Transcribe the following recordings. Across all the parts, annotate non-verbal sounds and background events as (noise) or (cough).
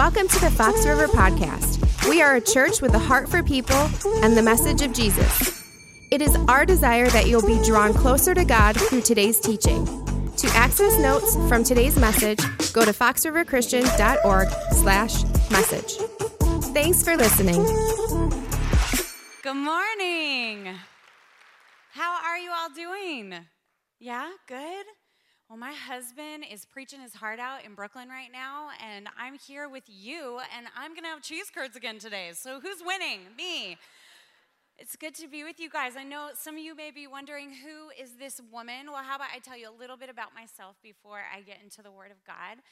Welcome to the Fox River Podcast. We are a church with a heart for people and the message of Jesus. It is our desire that you'll be drawn closer to God through today's teaching. To access notes from today's message, go to foxriverchristian.org slash message. Thanks for listening. Good morning. How are you all doing? Yeah, good? Well, my husband is preaching his heart out in Brooklyn right now, and I'm here with you, and I'm gonna have cheese curds again today. So, who's winning? Me. It's good to be with you guys. I know some of you may be wondering who is this woman? Well, how about I tell you a little bit about myself before I get into the Word of God?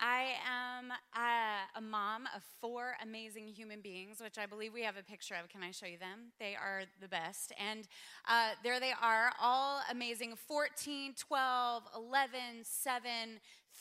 I am a, a, mom of four amazing human beings, which I believe we have a picture of. Can I show you them? They are the best. And uh, there they are, all amazing 14, 12, 11, 7,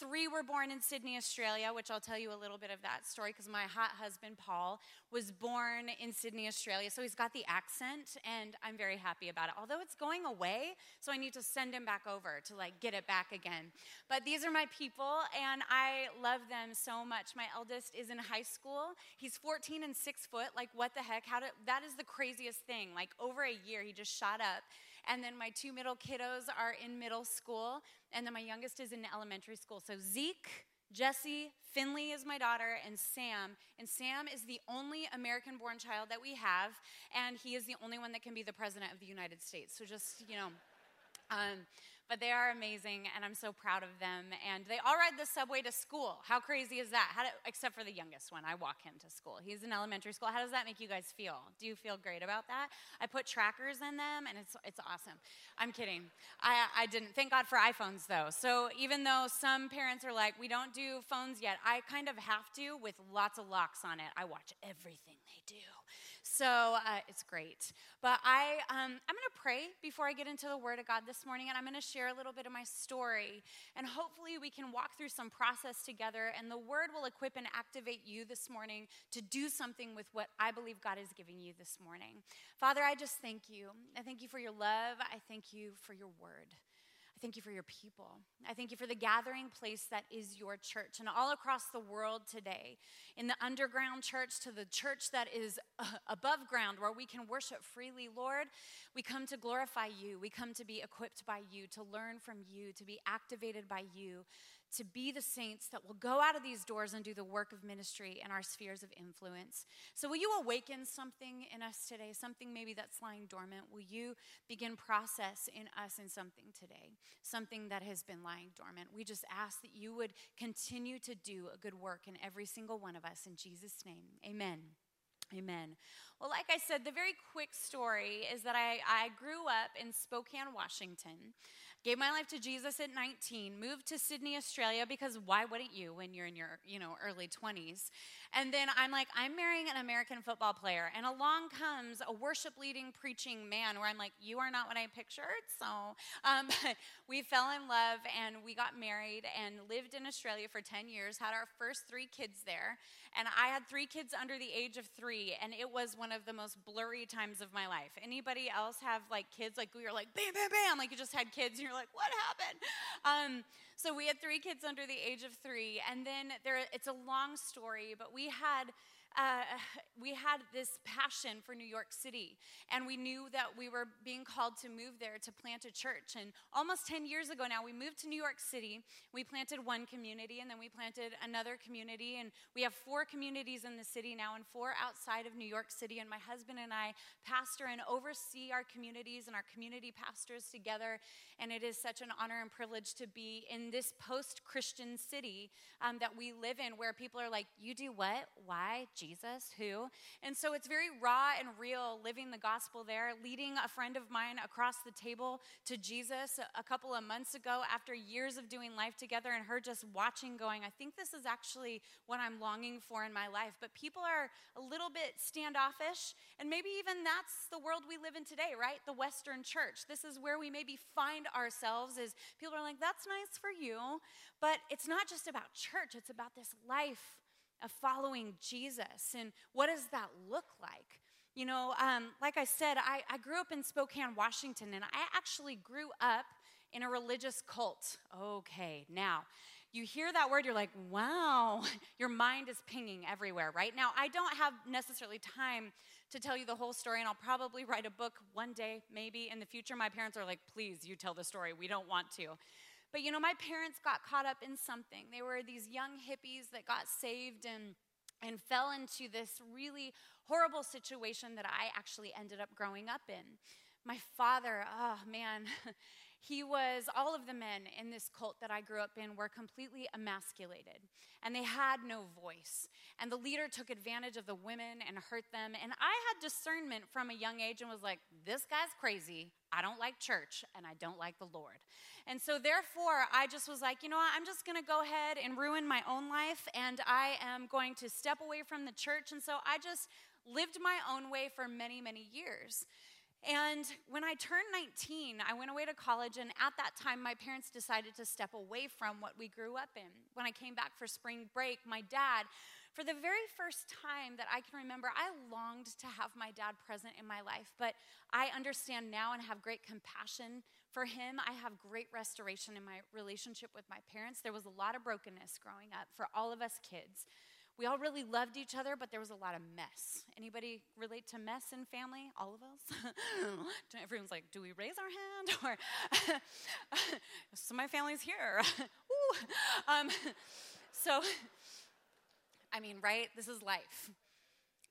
Three were born in Sydney, Australia, which I'll tell you a little bit of that story because my hot husband, Paul, was born in Sydney, Australia. So he's got the accent, and I'm very happy about it. Although it's going away, so I need to send him back over to like get it back again. But these are my people, and I love them so much. My eldest is in high school. He's 14 and six foot. Like, what the heck? How did, that is the craziest thing. Like, over a year, he just shot up. And then my two middle kiddos are in middle school. And then my youngest is in elementary school. So Zeke, Jesse, Finley is my daughter, and Sam. And Sam is the only American born child that we have. And he is the only one that can be the president of the United States. So just, you know. Um, but they are amazing, and I'm so proud of them. And they all ride the subway to school. How crazy is that? Do, except for the youngest one, I walk him to school. He's in elementary school. How does that make you guys feel? Do you feel great about that? I put trackers in them, and it's it's awesome. I'm kidding. I I didn't. Thank God for iPhones though. So even though some parents are like, we don't do phones yet, I kind of have to with lots of locks on it. I watch everything they do. So uh, it's great. But I, um, I'm going to pray before I get into the Word of God this morning, and I'm going to share a little bit of my story. And hopefully, we can walk through some process together, and the Word will equip and activate you this morning to do something with what I believe God is giving you this morning. Father, I just thank you. I thank you for your love. I thank you for your Word thank you for your people. I thank you for the gathering place that is your church. And all across the world today, in the underground church to the church that is uh, above ground where we can worship freely, Lord, we come to glorify you. We come to be equipped by you, to learn from you, to be activated by you, to be the saints that will go out of these doors and do the work of ministry in our spheres of influence. So, will you awaken something in us today, something maybe that's lying dormant? Will you begin process in us in something today, something that has been lying dormant? We just ask that you would continue to do a good work in every single one of us. In Jesus' name, amen. Amen. Well, like I said, the very quick story is that I, I grew up in Spokane, Washington. Gave my life to Jesus at 19, moved to Sydney, Australia, because why wouldn't you when you're in your, you know, early 20s? And then I'm like, I'm marrying an American football player. And along comes a worship leading, preaching man where I'm like, you are not what I pictured. So um, (laughs) we fell in love and we got married and lived in Australia for 10 years, had our first three kids there. And I had three kids under the age of three, and it was one of the most blurry times of my life. Anybody else have like kids like we were like bam, bam, bam, like you just had kids, and you're like, what happened? Um, so we had three kids under the age of three, and then there. It's a long story, but we had uh, we had this passion for New York City, and we knew that we were being called to move there to plant a church. And almost 10 years ago now, we moved to New York City. We planted one community, and then we planted another community. And we have four communities in the city now, and four outside of New York City. And my husband and I pastor and oversee our communities and our community pastors together. And it is such an honor and privilege to be in this post Christian city um, that we live in, where people are like, You do what? Why? Jesus, who? And so it's very raw and real living the gospel there, leading a friend of mine across the table to Jesus a couple of months ago after years of doing life together and her just watching, going, I think this is actually what I'm longing for in my life. But people are a little bit standoffish, and maybe even that's the world we live in today, right? The Western church. This is where we maybe find ourselves is people are like, that's nice for you, but it's not just about church, it's about this life of following Jesus. And what does that look like? You know, um, like I said, I, I grew up in Spokane, Washington, and I actually grew up in a religious cult. Okay, now, you hear that word, you're like, wow, (laughs) your mind is pinging everywhere, right? Now, I don't have necessarily time to tell you the whole story, and I'll probably write a book one day, maybe in the future. My parents are like, please, you tell the story. We don't want to. But you know, my parents got caught up in something. They were these young hippies that got saved and and fell into this really horrible situation that I actually ended up growing up in. My father, oh man, (laughs) he was, all of the men in this cult that I grew up in were completely emasculated and they had no voice. And the leader took advantage of the women and hurt them. And I had discernment from a young age and was like, this guy's crazy. I don't like church and I don't like the Lord. And so, therefore, I just was like, you know what? I'm just going to go ahead and ruin my own life and I am going to step away from the church. And so, I just lived my own way for many, many years. And when I turned 19, I went away to college, and at that time, my parents decided to step away from what we grew up in. When I came back for spring break, my dad, for the very first time that I can remember, I longed to have my dad present in my life, but I understand now and have great compassion for him. I have great restoration in my relationship with my parents. There was a lot of brokenness growing up for all of us kids we all really loved each other, but there was a lot of mess. Anybody relate to mess in family? All of us? (laughs) Everyone's like, do we raise our hand? (laughs) Or (laughs) so my family's here. um, so, I mean, right? This is life.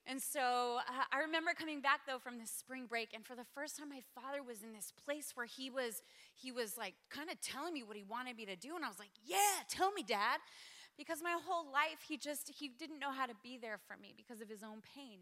And so uh, I remember coming back though from this spring break, and for the first time, my father was in this place where he was he was like kind of telling me what he wanted me to do, and I was like, "Yeah, tell me, Dad." Because my whole life he just he didn't know how to be there for me because of his own pain.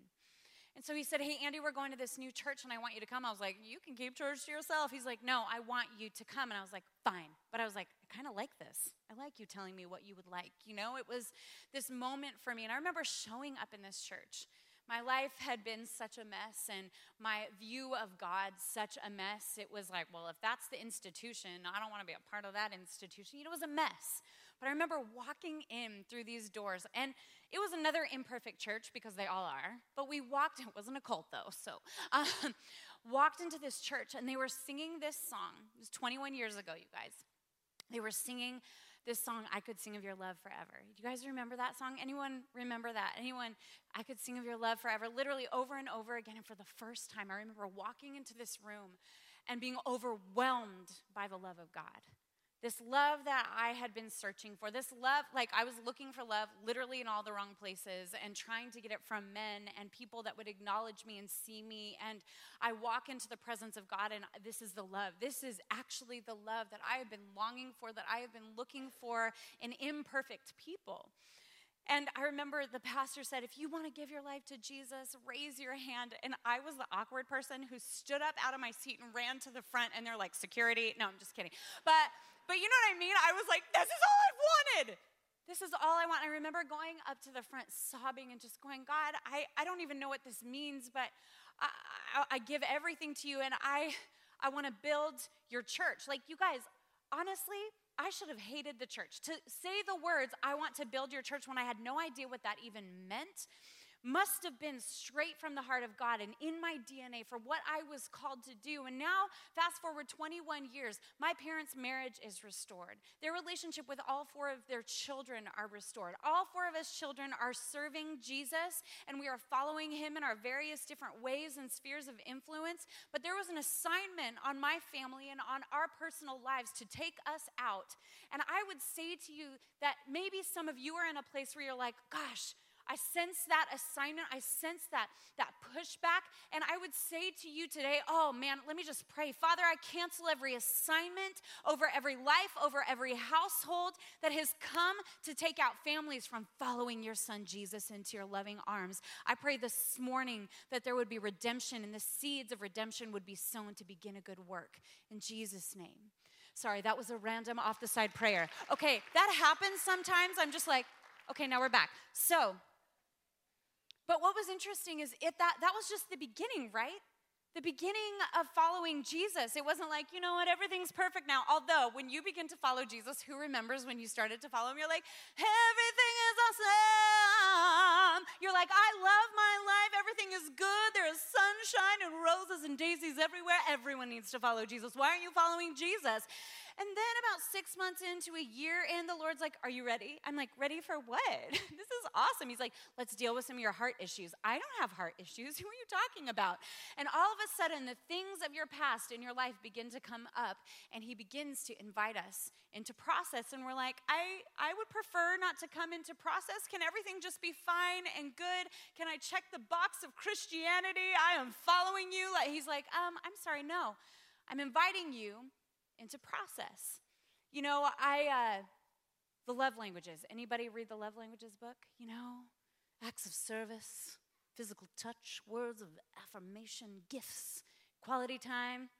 And so he said hey andy we're going to this new church and i want you to come. I was like you can keep church to yourself. He's like no i want you to come. And i was like fine. But i was like i kind of like this. I like you telling me what you would like you know? It was this moment for me. And i remember showing up in this church. My life had been such a mess and my view of God such a mess. It was like, well, if that's the institution, I don't want to be a part of that institution. You know, it was a mess. But I remember walking in through these doors, and it was another imperfect church because they all are. But we walked, (laughs) it wasn't a cult though, so um, (laughs) walked into this church, and they were singing this song. It was 21 years ago, you guys. They were singing this song, I Could Sing of Your Love Forever. Do you guys remember that song? Anyone remember that? Anyone, I Could Sing of Your Love Forever, literally over and over again. And for the first time, I remember walking into this room and being overwhelmed by the love of God. This love that I had been searching for, this love, like I was looking for love literally in all the wrong places and trying to get it from men and people that would acknowledge me and see me. And I walk into the presence of God, and this is the love. This is actually the love that I have been longing for, that I have been looking for in imperfect people. And I remember the pastor said, if you want to give your life to Jesus, raise your hand. And I was the awkward person who stood up out of my seat and ran to the front, and they're like, security. No, I'm just kidding. But but you know what I mean? I was like, this is all I've wanted. This is all I want. I remember going up to the front, sobbing, and just going, God, I, I don't even know what this means, but I, I, I give everything to you, and I, I want to build your church. Like, you guys, honestly, I should have hated the church. To say the words, I want to build your church, when I had no idea what that even meant must have been straight from the heart of God and in my DNA for what I was called to do. And now, fast forward 21 years, my parents' marriage is restored. Their relationship with all four of their children are restored. All four of us children are serving Jesus and we are following him in our various different ways and spheres of influence. But there was an assignment on my family and on our personal lives to take us out. And I would say to you that maybe some of you are in a place where you're like, gosh, I sense that assignment. I sense that, that pushback. And I would say to you today, oh man, let me just pray. Father, I cancel every assignment over every life, over every household that has come to take out families from following your son Jesus into your loving arms. I pray this morning that there would be redemption and the seeds of redemption would be sown to begin a good work. In Jesus' name. Sorry, that was a random off the side prayer. Okay, that happens sometimes. I'm just like, okay, now we're back. So, but what was interesting is it that that was just the beginning, right? The beginning of following Jesus. It wasn't like, you know what, everything's perfect now. Although, when you begin to follow Jesus, who remembers when you started to follow him? You're like, everything is awesome. You're like, I love my life. Everything is good. There is sunshine and roses and daisies everywhere. Everyone needs to follow Jesus. Why aren't you following Jesus? And then about six months into a year in, the Lord's like, Are you ready? I'm like, Ready for what? (laughs) this is awesome. He's like, Let's deal with some of your heart issues. I don't have heart issues. (laughs) Who are you talking about? And all of a sudden, the things of your past in your life begin to come up, and He begins to invite us into process. And we're like, I, I would prefer not to come into process. Can everything just be fine and good? Can I check the box of Christianity? I am following you. He's like, um, I'm sorry, no. I'm inviting you into process. You know, I, uh, the love languages. Anybody read the love languages book? You know, acts of service, physical touch, words of affirmation, gifts, quality time.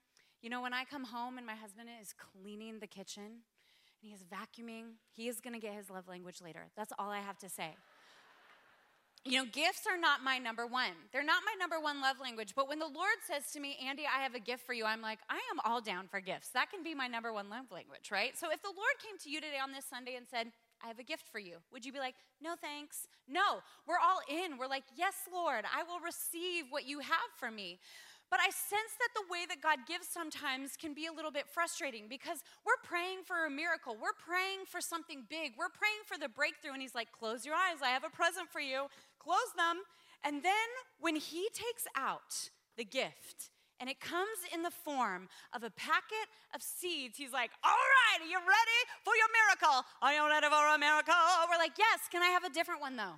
You know, when I come home and my husband is cleaning the kitchen and he is vacuuming, he is going to get his love language later. That's all I have to say. You know, gifts are not my number one. They're not my number one love language. But when the Lord says to me, Andy, I have a gift for you, I'm like, I am all down for gifts. That can be my number one love language, right? So if the Lord came to you today on this Sunday and said, I have a gift for you, would you be like, no thanks? No, we're all in. We're like, yes, Lord, I will receive what you have for me. But I sense that the way that God gives sometimes can be a little bit frustrating because we're praying for a miracle. We're praying for something big. We're praying for the breakthrough. And He's like, close your eyes. I have a present for you. Close them. And then when He takes out the gift, and it comes in the form of a packet of seeds. He's like, All right, are you ready for your miracle? Are you ready for a miracle? We're like, Yes, can I have a different one though?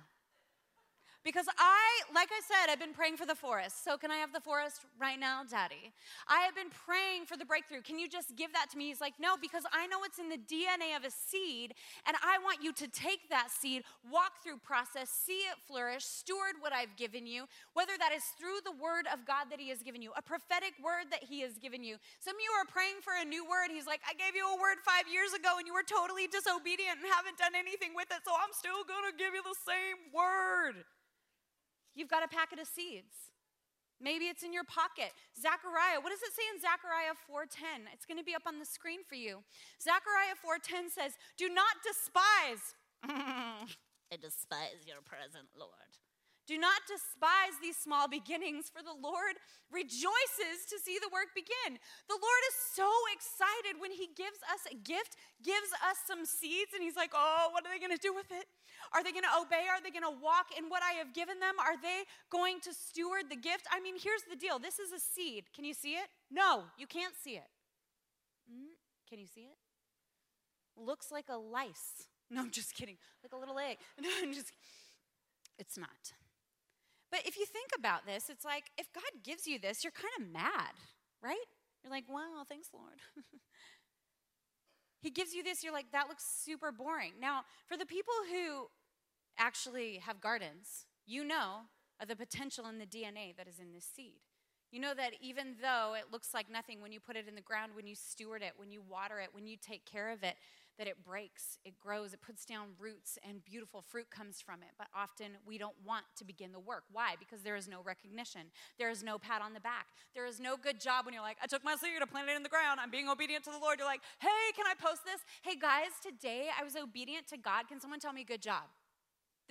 Because I, like I said, I've been praying for the forest. So can I have the forest right now, Daddy? I have been praying for the breakthrough. Can you just give that to me? He's like, No, because I know it's in the DNA of a seed, and I want you to take that seed, walk through process, see it flourish, steward what I've given you, whether that is through the word of God that He has given you, a prophetic word that He has given you. Some of you are praying for a new word. He's like, I gave you a word five years ago, and you were totally disobedient and haven't done anything with it, so I'm still gonna give you the same word. You've got a packet of seeds. Maybe it's in your pocket. Zechariah, what does it say in Zechariah 4:10? It's going to be up on the screen for you. Zechariah 4:10 says, "Do not despise (laughs) I despise your present, Lord. Do not despise these small beginnings, for the Lord rejoices to see the work begin. The Lord is so excited when He gives us a gift, gives us some seeds, and He's like, Oh, what are they going to do with it? Are they going to obey? Are they going to walk in what I have given them? Are they going to steward the gift? I mean, here's the deal this is a seed. Can you see it? No, you can't see it. Mm, can you see it? Looks like a lice. No, I'm just kidding. Like a little egg. (laughs) No, I'm just It's not. But if you think about this, it's like if God gives you this, you're kind of mad, right? You're like, wow, thanks, Lord. (laughs) he gives you this, you're like, that looks super boring. Now, for the people who actually have gardens, you know of the potential in the DNA that is in this seed. You know that even though it looks like nothing when you put it in the ground, when you steward it, when you water it, when you take care of it, that it breaks, it grows, it puts down roots, and beautiful fruit comes from it. But often we don't want to begin the work. Why? Because there is no recognition. There is no pat on the back. There is no good job when you're like, I took my seed, I planted it in the ground, I'm being obedient to the Lord. You're like, hey, can I post this? Hey guys, today I was obedient to God. Can someone tell me good job?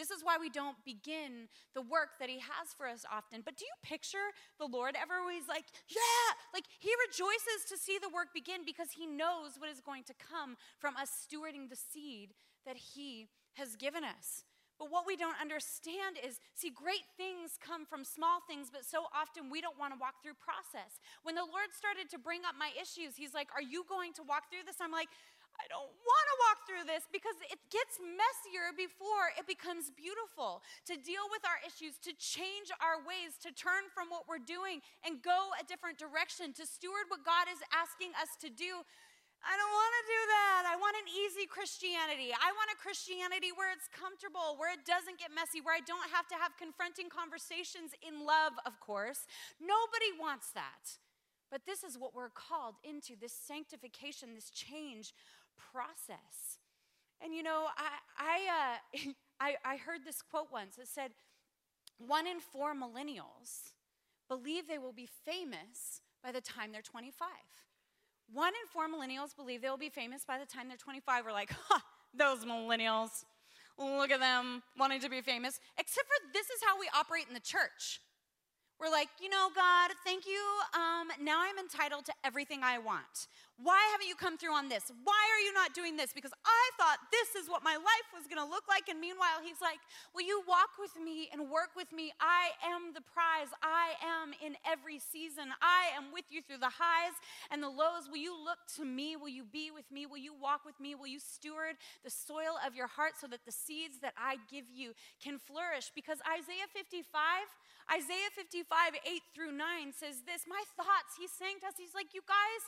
This is why we don't begin the work that He has for us often. But do you picture the Lord ever always like, yeah, like He rejoices to see the work begin because He knows what is going to come from us stewarding the seed that He has given us. But what we don't understand is see, great things come from small things, but so often we don't want to walk through process. When the Lord started to bring up my issues, He's like, Are you going to walk through this? I'm like, I don't want to walk through this because it gets messier before it becomes beautiful. To deal with our issues, to change our ways, to turn from what we're doing and go a different direction, to steward what God is asking us to do. I don't want to do that. I want an easy Christianity. I want a Christianity where it's comfortable, where it doesn't get messy, where I don't have to have confronting conversations in love, of course. Nobody wants that. But this is what we're called into this sanctification, this change process. And you know, I, I, uh, (laughs) I, I heard this quote once. It said, one in four millennials believe they will be famous by the time they're 25. One in four millennials believe they will be famous by the time they're 25. We're like, ha, those millennials. Look at them wanting to be famous. Except for this is how we operate in the church. We're like, you know, God, thank you. Um, now I'm entitled to everything I want. Why haven't you come through on this? Why are you not doing this? Because I thought this is what my life was going to look like. And meanwhile, he's like, Will you walk with me and work with me? I am the prize. I am in every season. I am with you through the highs and the lows. Will you look to me? Will you be with me? Will you walk with me? Will you steward the soil of your heart so that the seeds that I give you can flourish? Because Isaiah 55, Isaiah 55, 8 through 9 says this My thoughts, he's saying to us, he's like, You guys,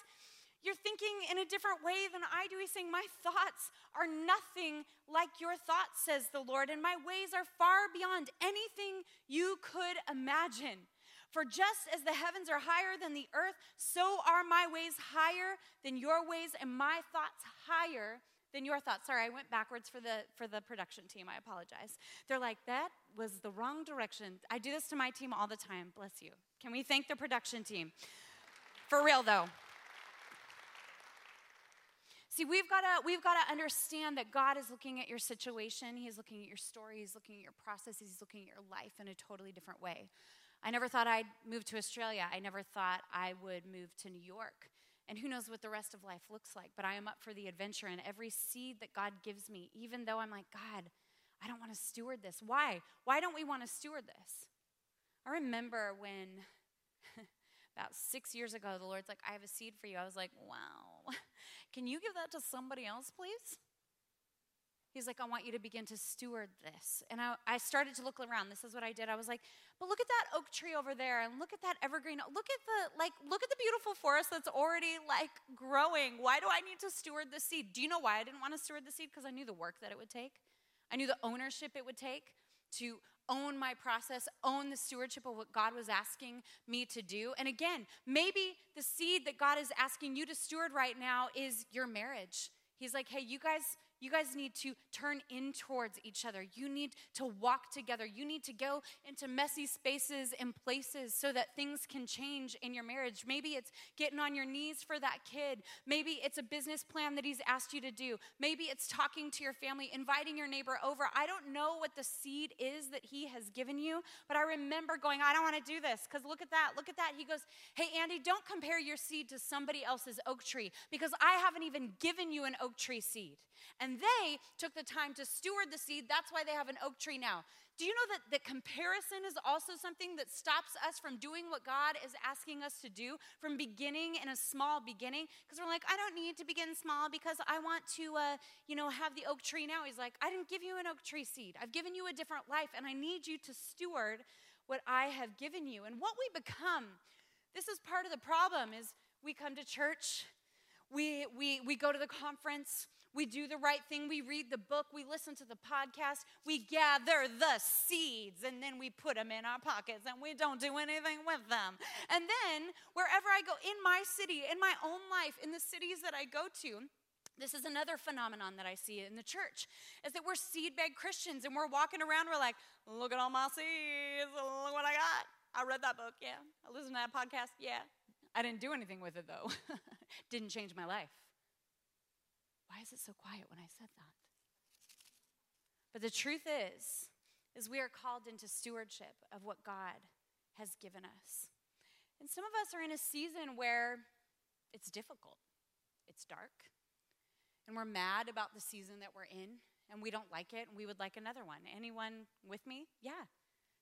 you're thinking in a different way than I do. He's saying, My thoughts are nothing like your thoughts, says the Lord, and my ways are far beyond anything you could imagine. For just as the heavens are higher than the earth, so are my ways higher than your ways, and my thoughts higher than your thoughts. Sorry, I went backwards for the for the production team. I apologize. They're like, that was the wrong direction. I do this to my team all the time. Bless you. Can we thank the production team? For real though. See, we've got to we've got to understand that God is looking at your situation, he's looking at your story, he's looking at your processes, he's looking at your life in a totally different way. I never thought I'd move to Australia. I never thought I would move to New York. And who knows what the rest of life looks like, but I am up for the adventure and every seed that God gives me, even though I'm like, God, I don't want to steward this. Why? Why don't we want to steward this? I remember when (laughs) about six years ago, the Lord's like, I have a seed for you. I was like, wow. (laughs) Can you give that to somebody else, please? He's like, I want you to begin to steward this. And I, I, started to look around. This is what I did. I was like, but look at that oak tree over there and look at that evergreen. Look at the like look at the beautiful forest that's already like growing. Why do I need to steward the seed? Do you know why I didn't want to steward the seed? Because I knew the work that it would take. I knew the ownership it would take to own my process, own the stewardship of what God was asking me to do. And again, maybe the seed that God is asking you to steward right now is your marriage. He's like, hey, you guys, you guys need to turn in towards each other. You need to walk together. You need to go into messy spaces and places so that things can change in your marriage. Maybe it's getting on your knees for that kid. Maybe it's a business plan that he's asked you to do. Maybe it's talking to your family, inviting your neighbor over. I don't know what the seed is that he has given you, but I remember going, I don't want to do this because look at that. Look at that. He goes, Hey, Andy, don't compare your seed to somebody else's oak tree because I haven't even given you an oak tree seed. And they took the time to steward the seed. That's why they have an oak tree now. Do you know that the comparison is also something that stops us from doing what God is asking us to do, from beginning in a small beginning? Because we're like, I don't need to begin small because I want to, uh, you know, have the oak tree now. He's like, I didn't give you an oak tree seed. I've given you a different life, and I need you to steward what I have given you. And what we become, this is part of the problem, is we come to church, we, we, we go to the conference, we do the right thing. We read the book. We listen to the podcast. We gather the seeds and then we put them in our pockets and we don't do anything with them. And then, wherever I go, in my city, in my own life, in the cities that I go to, this is another phenomenon that I see in the church is that we're seed bag Christians and we're walking around, we're like, look at all my seeds, look what I got. I read that book, yeah. I listened to that podcast, yeah. I didn't do anything with it though. (laughs) didn't change my life. Why is it so quiet when I said that? But the truth is, is we are called into stewardship of what God has given us. And some of us are in a season where it's difficult. It's dark. And we're mad about the season that we're in and we don't like it and we would like another one. Anyone with me? Yeah.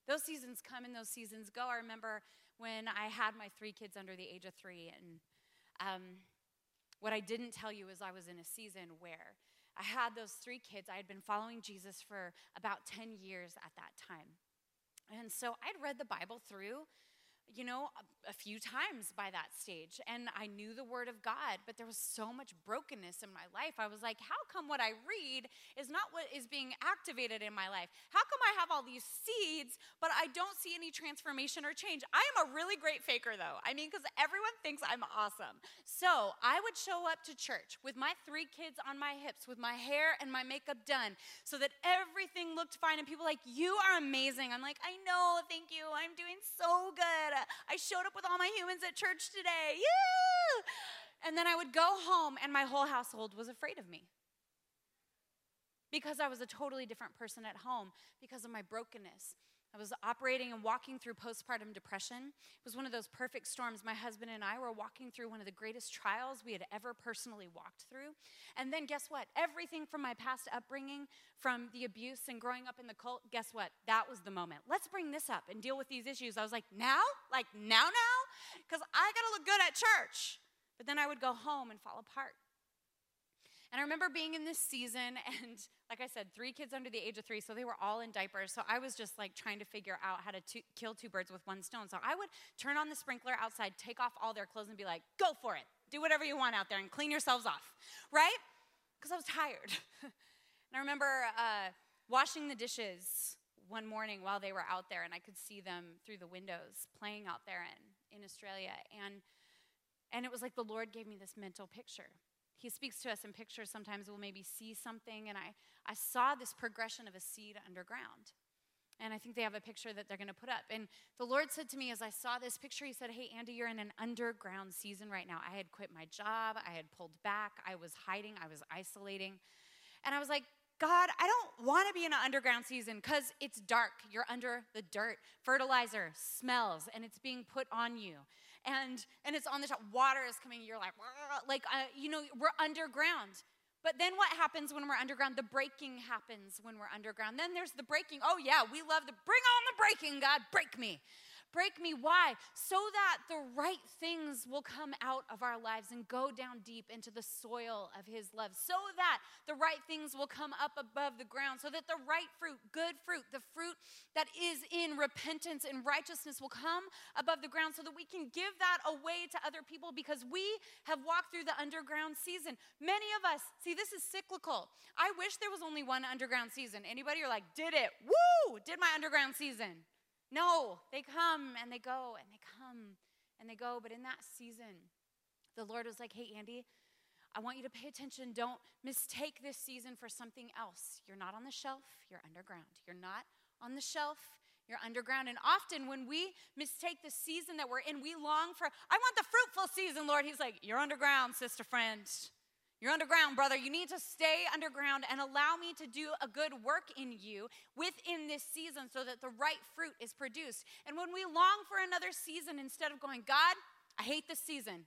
Those seasons come and those seasons go. I remember when I had my three kids under the age of three and um, what I didn't tell you is I was in a season where I had those three kids. I had been following Jesus for about 10 years at that time. And so I'd read the Bible through you know, a, a, few times by that stage. And I knew the Word of God, but there was so much brokenness in my life. I was like, how come what I read is not what is being activated in my life? How come I have all these seeds, but I don't see any transformation or change? I am a really great faker, though. I mean, because everyone thinks I'm awesome. So I would show up to church with my three kids on my hips, with my hair and my makeup done, so that everything looked fine. And people like, you are amazing. I'm like, I know, thank you. I'm doing so good. I showed up with all my humans at church today. Yeah! And then I would go home, and my whole household was afraid of me because I was a totally different person at home because of my brokenness. I was operating and walking through postpartum depression. It was one of those perfect storms. My husband and I were walking through one of the greatest trials we had ever personally walked through. And then, guess what? Everything from my past upbringing, from the abuse and growing up in the cult, guess what? That was the moment. Let's bring this up and deal with these issues. I was like, now? Like, now, now? Because I got to look good at church. But then I would go home and fall apart. And I remember being in this season, (laughs) and like I said, three kids under the age of three, so they were all in diapers. So I was just like trying to figure out how to two, kill two birds with one stone. So I would turn on the sprinkler outside, take off all their clothes, and be like, go for it. Do whatever you want out there and clean yourselves off, right? Because I was tired. (laughs) and I remember uh, washing the dishes one morning while they were out there, and I could see them through the windows playing out there in, in Australia. And, and it was like the Lord gave me this mental picture he speaks to us in pictures. Sometimes we'll maybe see something. And I, I saw this progression of a seed underground. And I think they have a picture that they're going to put up. And the Lord said to me as I saw this picture, He said, Hey, Andy, you're in an underground season right now. I had quit my job, I had pulled back, I was hiding, I was isolating. And I was like, God, I don't want to be in an underground season because it's dark. You're under the dirt. Fertilizer smells and it's being put on you and and it's on the top. Water is coming. You're like, like uh, you know, we're underground. But then what happens when we're underground? The breaking happens when we're underground. Then there's the breaking. Oh yeah, we love the bring on the breaking, God, break me. Break me. Why? So that the right things will come out of our lives and go down deep into the soil of His love. So that the right things will come up above the ground. So that the right fruit, good fruit, the fruit that is in repentance and righteousness will come above the ground so that we can give that away to other people because we have walked through the underground season. Many of us, see, this is cyclical. I wish there was only one underground season. Anybody are like, did it? Woo! Did my underground season. No, they come and they go and they come and they go. But in that season, the Lord was like, hey, Andy, I want you to pay attention. Don't mistake this season for something else. You're not on the shelf, you're underground. You're not on the shelf, you're underground. And often when we mistake the season that we're in, we long for, I want the fruitful season, Lord. He's like, You're underground, sister friend. You're underground, brother. You need to stay underground and allow me to do a good work in you within this season so that the right fruit is produced. And when we long for another season, instead of going, God, I hate this season,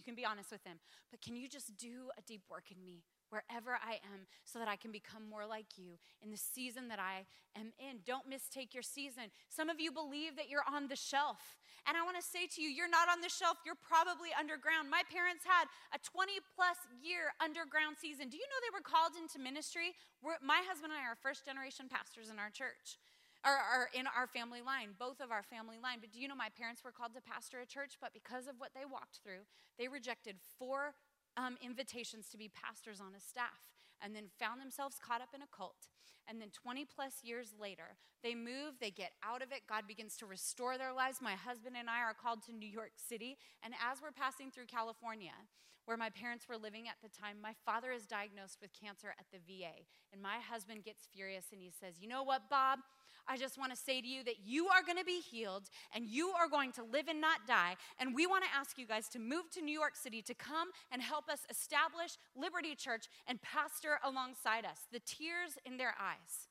you can be honest with him, but can you just do a deep work in me? wherever I am so that I can become more like you in the season that I am in. Don't mistake your season. Some of you believe that you're on the shelf. And I want to say to you, you're not on the shelf, you're probably underground. My parents had a 20 plus year underground season. Do you know they were called into ministry? We're, my husband and I are first generation pastors in our church. Or, or, in our family line, both of our family line. But do you know my parents were called to pastor a church, but because of what they walked through, they rejected four um, invitations to be pastors on a staff and then found themselves caught up in a cult. And then 20 plus years later, they move, they get out of it. God begins to restore their lives. My husband and I are called to New York City. And as we're passing through California, where my parents were living at the time, my father is diagnosed with cancer at the VA. And my husband gets furious and he says, You know what, Bob? I just want to say to you that you are going to be healed and you are going to live and not die. And we want to ask you guys to move to New York City to come and help us establish Liberty Church and pastor alongside us. The tears in their eyes.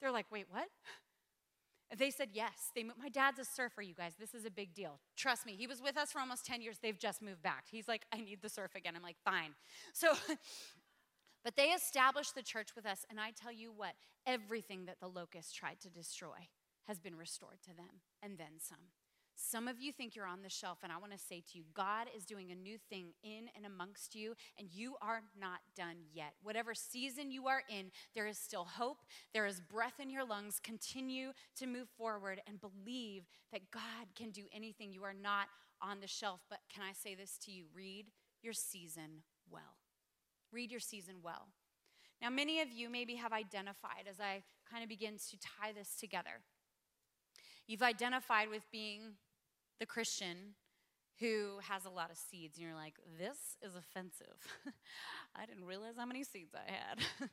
They're like, wait, what? (laughs) They said yes. They, my dad's a surfer, you guys. This is a big deal. Trust me, he was with us for almost 10 years. They've just moved back. He's like, I need the surf again. I'm like, fine. So (laughs) But they established the church with us, and I tell you what, everything that the locusts tried to destroy has been restored to them, and then some. Some of you think you're on the shelf, and I want to say to you, God is doing a new thing in and amongst you, and you are not done yet. Whatever season you are in, there is still hope, there is breath in your lungs. Continue to move forward and believe that God can do anything. You are not on the shelf. But can I say this to you? Read your season well. Read your season well. Now, many of you maybe have identified as I kind of begin to tie this together. You've identified with being the Christian who has a lot of seeds, and you're like, this is offensive. (laughs) I didn't realize how many seeds I had. (laughs)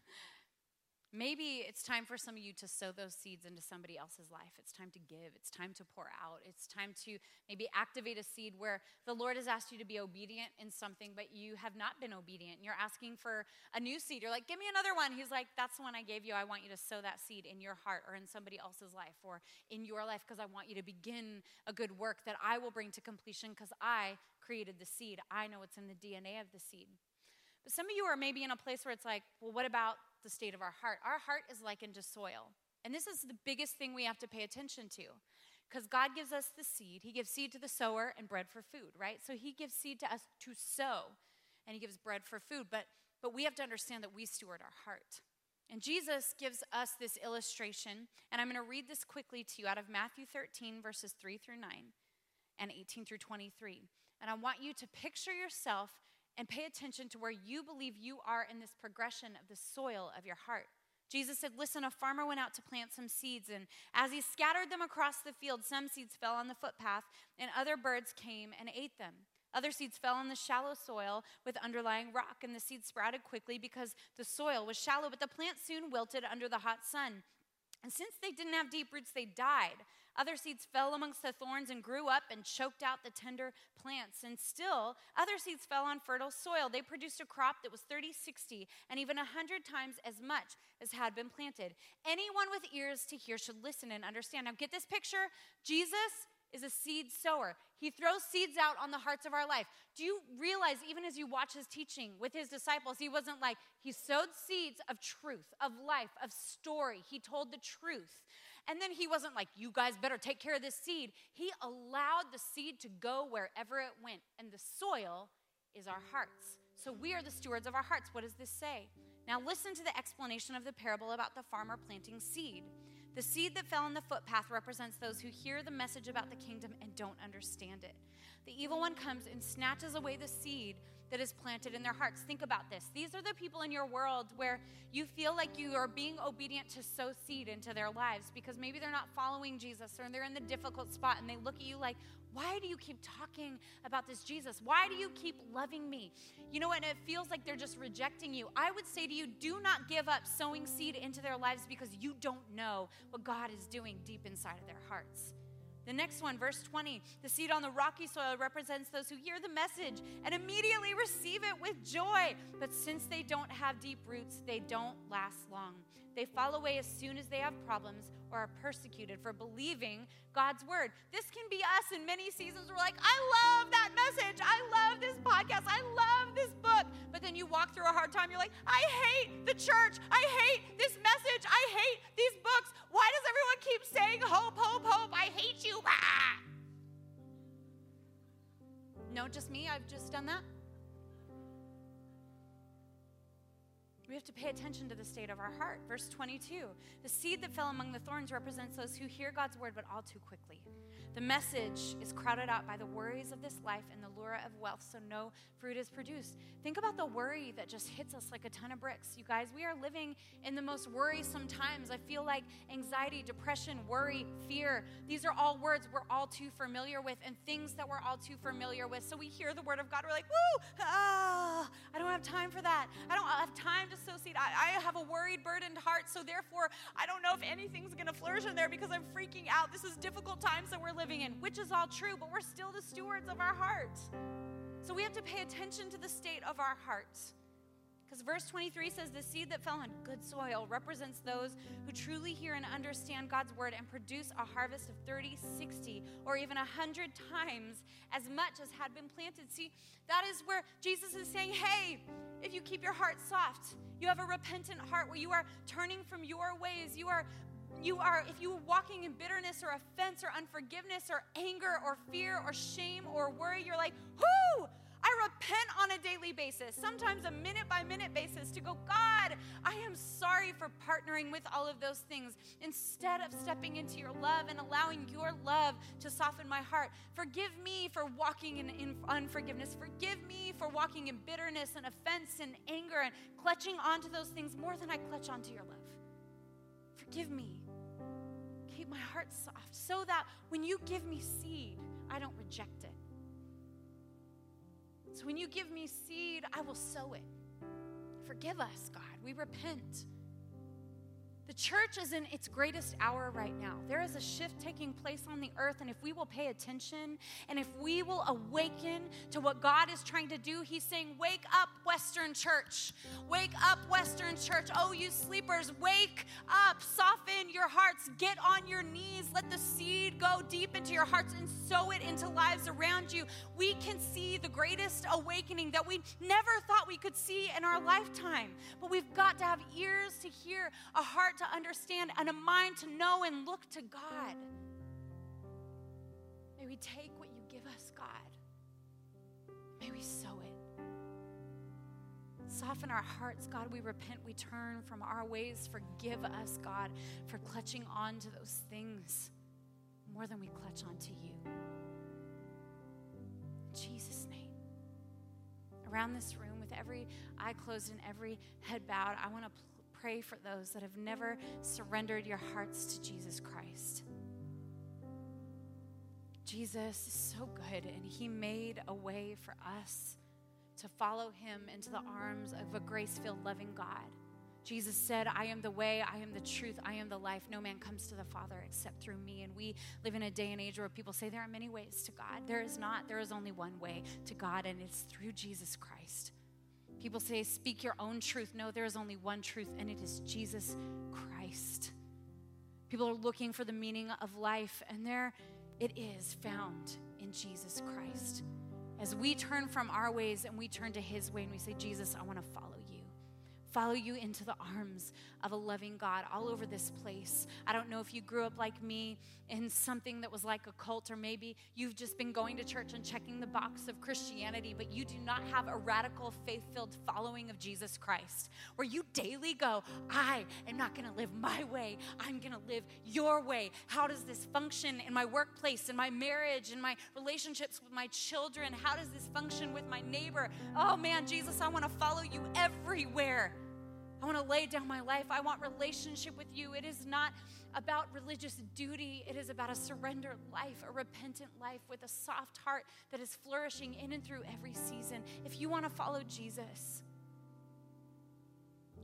Maybe it's time for some of you to sow those seeds into somebody else's life. It's time to give. It's time to pour out. It's time to maybe activate a seed where the Lord has asked you to be obedient in something, but you have not been obedient. And You're asking for a new seed. You're like, give me another one. He's like, that's the one I gave you. I want you to sow that seed in your heart or in somebody else's life or in your life because I want you to begin a good work that I will bring to completion because I created the seed. I know what's in the DNA of the seed. But some of you are maybe in a place where it's like, well, what about the state of our heart? Our heart is likened to soil. And this is the biggest thing we have to pay attention to. Because God gives us the seed. He gives seed to the sower and bread for food, right? So He gives seed to us to sow, and He gives bread for food. But, but we have to understand that we steward our heart. And Jesus gives us this illustration, and I'm going to read this quickly to you out of Matthew 13, verses 3 through 9 and 18 through 23. And I want you to picture yourself and pay attention to where you believe you are in this progression of the soil of your heart. Jesus said, Listen, a farmer went out to plant some seeds, and as he scattered them across the field, some seeds fell on the footpath, and other birds came and ate them. Other seeds fell on the shallow soil with underlying rock, and the seeds sprouted quickly because the soil was shallow, but the plant soon wilted under the hot sun. And since they didn't have deep roots, they died. Other seeds fell amongst the thorns and grew up and choked out the tender plants. And still, other seeds fell on fertile soil. They produced a crop that was 30, 60, and even 100 times as much as had been planted. Anyone with ears to hear should listen and understand. Now, get this picture Jesus is a seed sower. He throws seeds out on the hearts of our life. Do you realize, even as you watch his teaching with his disciples, he wasn't like, he sowed seeds of truth, of life, of story. He told the truth. And then he wasn't like, you guys better take care of this seed. He allowed the seed to go wherever it went. And the soil is our hearts. So we are the stewards of our hearts. What does this say? Now listen to the explanation of the parable about the farmer planting seed. The seed that fell on the footpath represents those who hear the message about the kingdom and don't understand it. The evil one comes and snatches away the seed that is planted in their hearts. Think about this. These are the people in your world where you feel like you are being obedient to sow seed into their lives because maybe they're not following Jesus or they're in the difficult spot and they look at you like, why do you keep talking about this Jesus? Why do you keep loving me? You know, and it feels like they're just rejecting you. I would say to you, do not give up sowing seed into their lives because you don't know what God is doing deep inside of their hearts. The next one, verse 20, the seed on the rocky soil represents those who hear the message and immediately receive it with joy. But since they don't have deep roots, they don't last long. They fall away as soon as they have problems or are persecuted for believing God's word. This can be us in many seasons. We're like, I love that message. I love this podcast. I love this book. But then you walk through a hard time. You're like, I hate the church. I hate this message. I hate these books. Why does everyone keep saying hope, hope, hope? I hate you. Ah! (laughs) No, just me. I've just done that. We have to pay attention to the state of our heart. Verse 22 The seed that fell among the thorns represents those who hear God's word, but all too quickly. The message is crowded out by the worries of this life and the lure of wealth, so no fruit is produced. Think about the worry that just hits us like a ton of bricks. You guys, we are living in the most worrisome times. I feel like anxiety, depression, worry, fear, these are all words we're all too familiar with and things that we're all too familiar with. So we hear the word of God, we're like, woo, ah, I don't have time for that. I don't have time to seed. I, I have a worried, burdened heart, so therefore I don't know if anything's gonna flourish in there because I'm freaking out. This is difficult times that we're living in, which is all true, but we're still the stewards of our hearts. So we have to pay attention to the state of our hearts. Because verse 23 says, The seed that fell on good soil represents those who truly hear and understand God's word and produce a harvest of 30, 60, or even 100 times as much as had been planted. See, that is where Jesus is saying, Hey, if you keep your heart soft, you have a repentant heart where you are turning from your ways, you are you are, if you are walking in bitterness or offense or unforgiveness or anger or fear or shame or worry, you're like, whoo, I repent on a daily basis, sometimes a minute by minute basis, to go, God, I am sorry for partnering with all of those things instead of stepping into your love and allowing your love to soften my heart. Forgive me for walking in, in unforgiveness. Forgive me for walking in bitterness and offense and anger and clutching onto those things more than I clutch onto your love. Forgive me my heart soft so that when you give me seed, I don't reject it. So when you give me seed, I will sow it. Forgive us, God. We repent. The church is in its greatest hour right now. There is a shift taking place on the earth, and if we will pay attention and if we will awaken to what God is trying to do, He's saying, Wake up, Western Church. Wake up, Western Church. Oh, you sleepers, wake up. Soften your hearts. Get on your knees. Let the seed go deep into your hearts and sow it into lives around you. We can see the greatest awakening that we never thought we could see in our lifetime. But we've got to have ears to hear, a heart to understand and a mind to know and look to God. May we take what you give us, God. May we sow it. Soften our hearts, God. We repent. We turn from our ways. Forgive us, God, for clutching on to those things more than we clutch onto you. In Jesus' name. Around this room, with every eye closed and every head bowed, I want to pray for those that have never surrendered your hearts to Jesus Christ. Jesus is so good, and He made a way for us to follow Him into the arms of a grace filled, loving God. Jesus said, I am the way, I am the truth, I am the life. No man comes to the Father except through me. And we live in a day and age where people say there are many ways to God. There is not, there is only one way to God, and it's through Jesus Christ. People say, speak your own truth. No, there is only one truth, and it is Jesus Christ. People are looking for the meaning of life, and there it is found in Jesus Christ. As we turn from our ways and we turn to His way, and we say, Jesus, I want to follow follow you into the arms of a loving God all over this place. I don't know if you grew up like me in something that was like a cult, or maybe you've just been going to church and checking the box of Christianity, but you do not have a radical, faith filled following of Jesus Christ, where you daily go, I am not gonna live my way, I'm gonna live your way. How does this function in my workplace, in my marriage, in my relationships with my children? How does this function with my neighbor? Oh man, Jesus, I wanna follow you everywhere. I want to lay down my life. I want relationship with you. It is not about religious duty, it is about a surrendered life, a repentant life with a soft heart that is flourishing in and through every season. If you want to follow Jesus,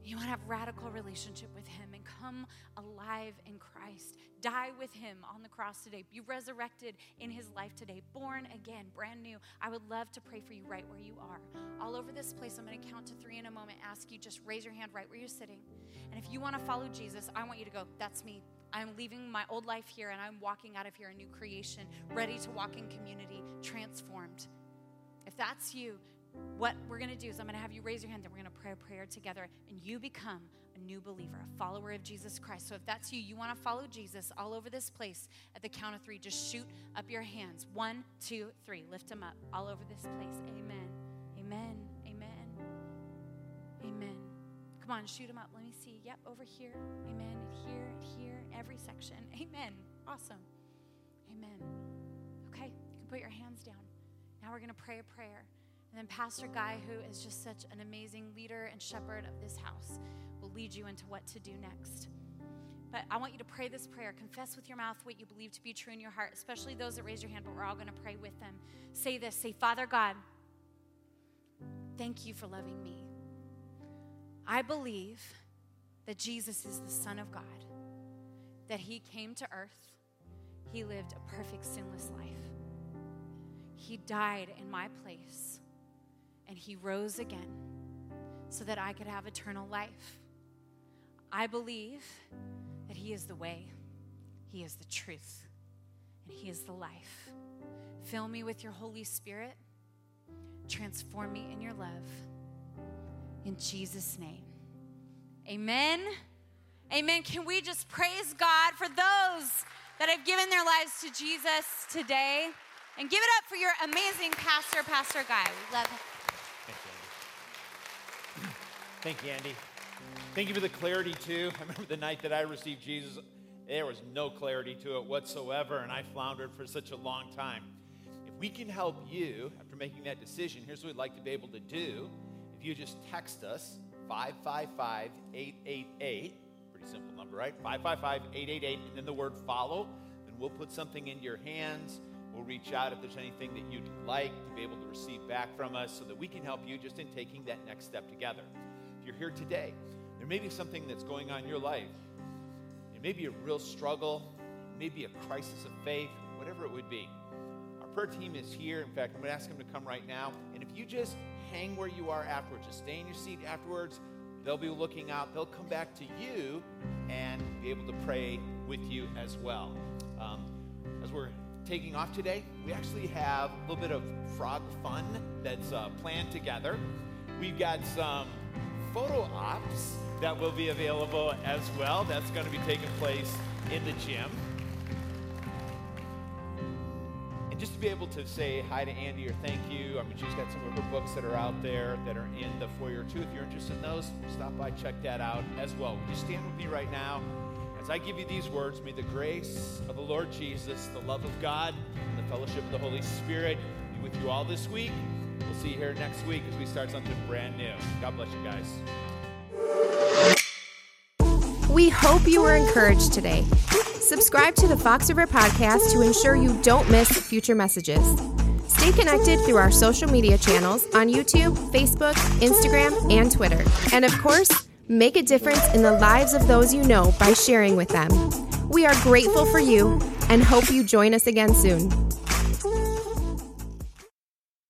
you want to have radical relationship with him and come alive in Christ. Die with him on the cross today. Be resurrected in his life today. Born again, brand new. I would love to pray for you right where you are. All over this place, I'm going to count to three in a moment. Ask you just raise your hand right where you're sitting. And if you want to follow Jesus, I want you to go, that's me. I'm leaving my old life here and I'm walking out of here a new creation, ready to walk in community, transformed. If that's you, what we're going to do is I'm going to have you raise your hand, and we're going to pray a prayer together, and you become a new believer, a follower of Jesus Christ. So if that's you, you want to follow Jesus all over this place at the count of three, just shoot up your hands. One, two, three. Lift them up all over this place. Amen. Amen. Amen. Amen. Come on, shoot them up. Let me see. Yep, over here. Amen. And here, and here, every section. (laughs) Amen. Awesome. Amen. Okay, you can put your hands down. Now we're going to pray a prayer. And then Pastor Guy, who is just such an amazing leader and shepherd of this house, will lead you into what to do next. But I want you to pray this prayer. Confess with your mouth what you believe to be true in your heart, especially those that raise your hand, but we're all going to pray with them. Say this Say, Father God, thank you for loving me. I believe that Jesus is the Son of God, that He came to earth, He lived a perfect, sinless life. He died in my place and he rose again so that I could have eternal life. I believe that he is the way, he is the truth, and he is the life. Fill me with your Holy Spirit. Transform me in your love. In Jesus' name. Amen. Amen. Can we just praise God for those that have given their lives to Jesus today? And give it up for your amazing pastor, Pastor Guy. We love him. Thank you, Andy. Thank you for the clarity, too. (laughs) I remember the night that I received Jesus, there was no clarity to it whatsoever, and I floundered for such a long time. If we can help you after making that decision, here's what we'd like to be able to do. If you just text us, 555 888, pretty simple number, right? 555 888, and then the word follow, then we'll put something in your hands. We'll reach out if there's anything that you'd like to be able to receive back from us so that we can help you just in taking that next step together you're here today, there may be something that's going on in your life It may be a real struggle, maybe a crisis of faith, whatever it would be. Our prayer team is here. In fact, I'm going to ask them to come right now. And if you just hang where you are afterwards, just stay in your seat afterwards, they'll be looking out. They'll come back to you and be able to pray with you as well. Um, as we're taking off today, we actually have a little bit of frog fun that's uh, planned together. We've got some photo ops that will be available as well. That's going to be taking place in the gym. And just to be able to say hi to Andy or thank you, I mean, she's got some of her books that are out there that are in the foyer too. If you're interested in those, stop by, check that out as well. Would you stand with me right now? As I give you these words, may the grace of the Lord Jesus, the love of God, and the fellowship of the Holy Spirit be with you all this week. We'll see you here next week as we start something brand new. God bless you guys. We hope you were encouraged today. Subscribe to the Fox River Podcast to ensure you don't miss future messages. Stay connected through our social media channels on YouTube, Facebook, Instagram, and Twitter. And of course, Make a difference in the lives of those you know by sharing with them. We are grateful for you and hope you join us again soon.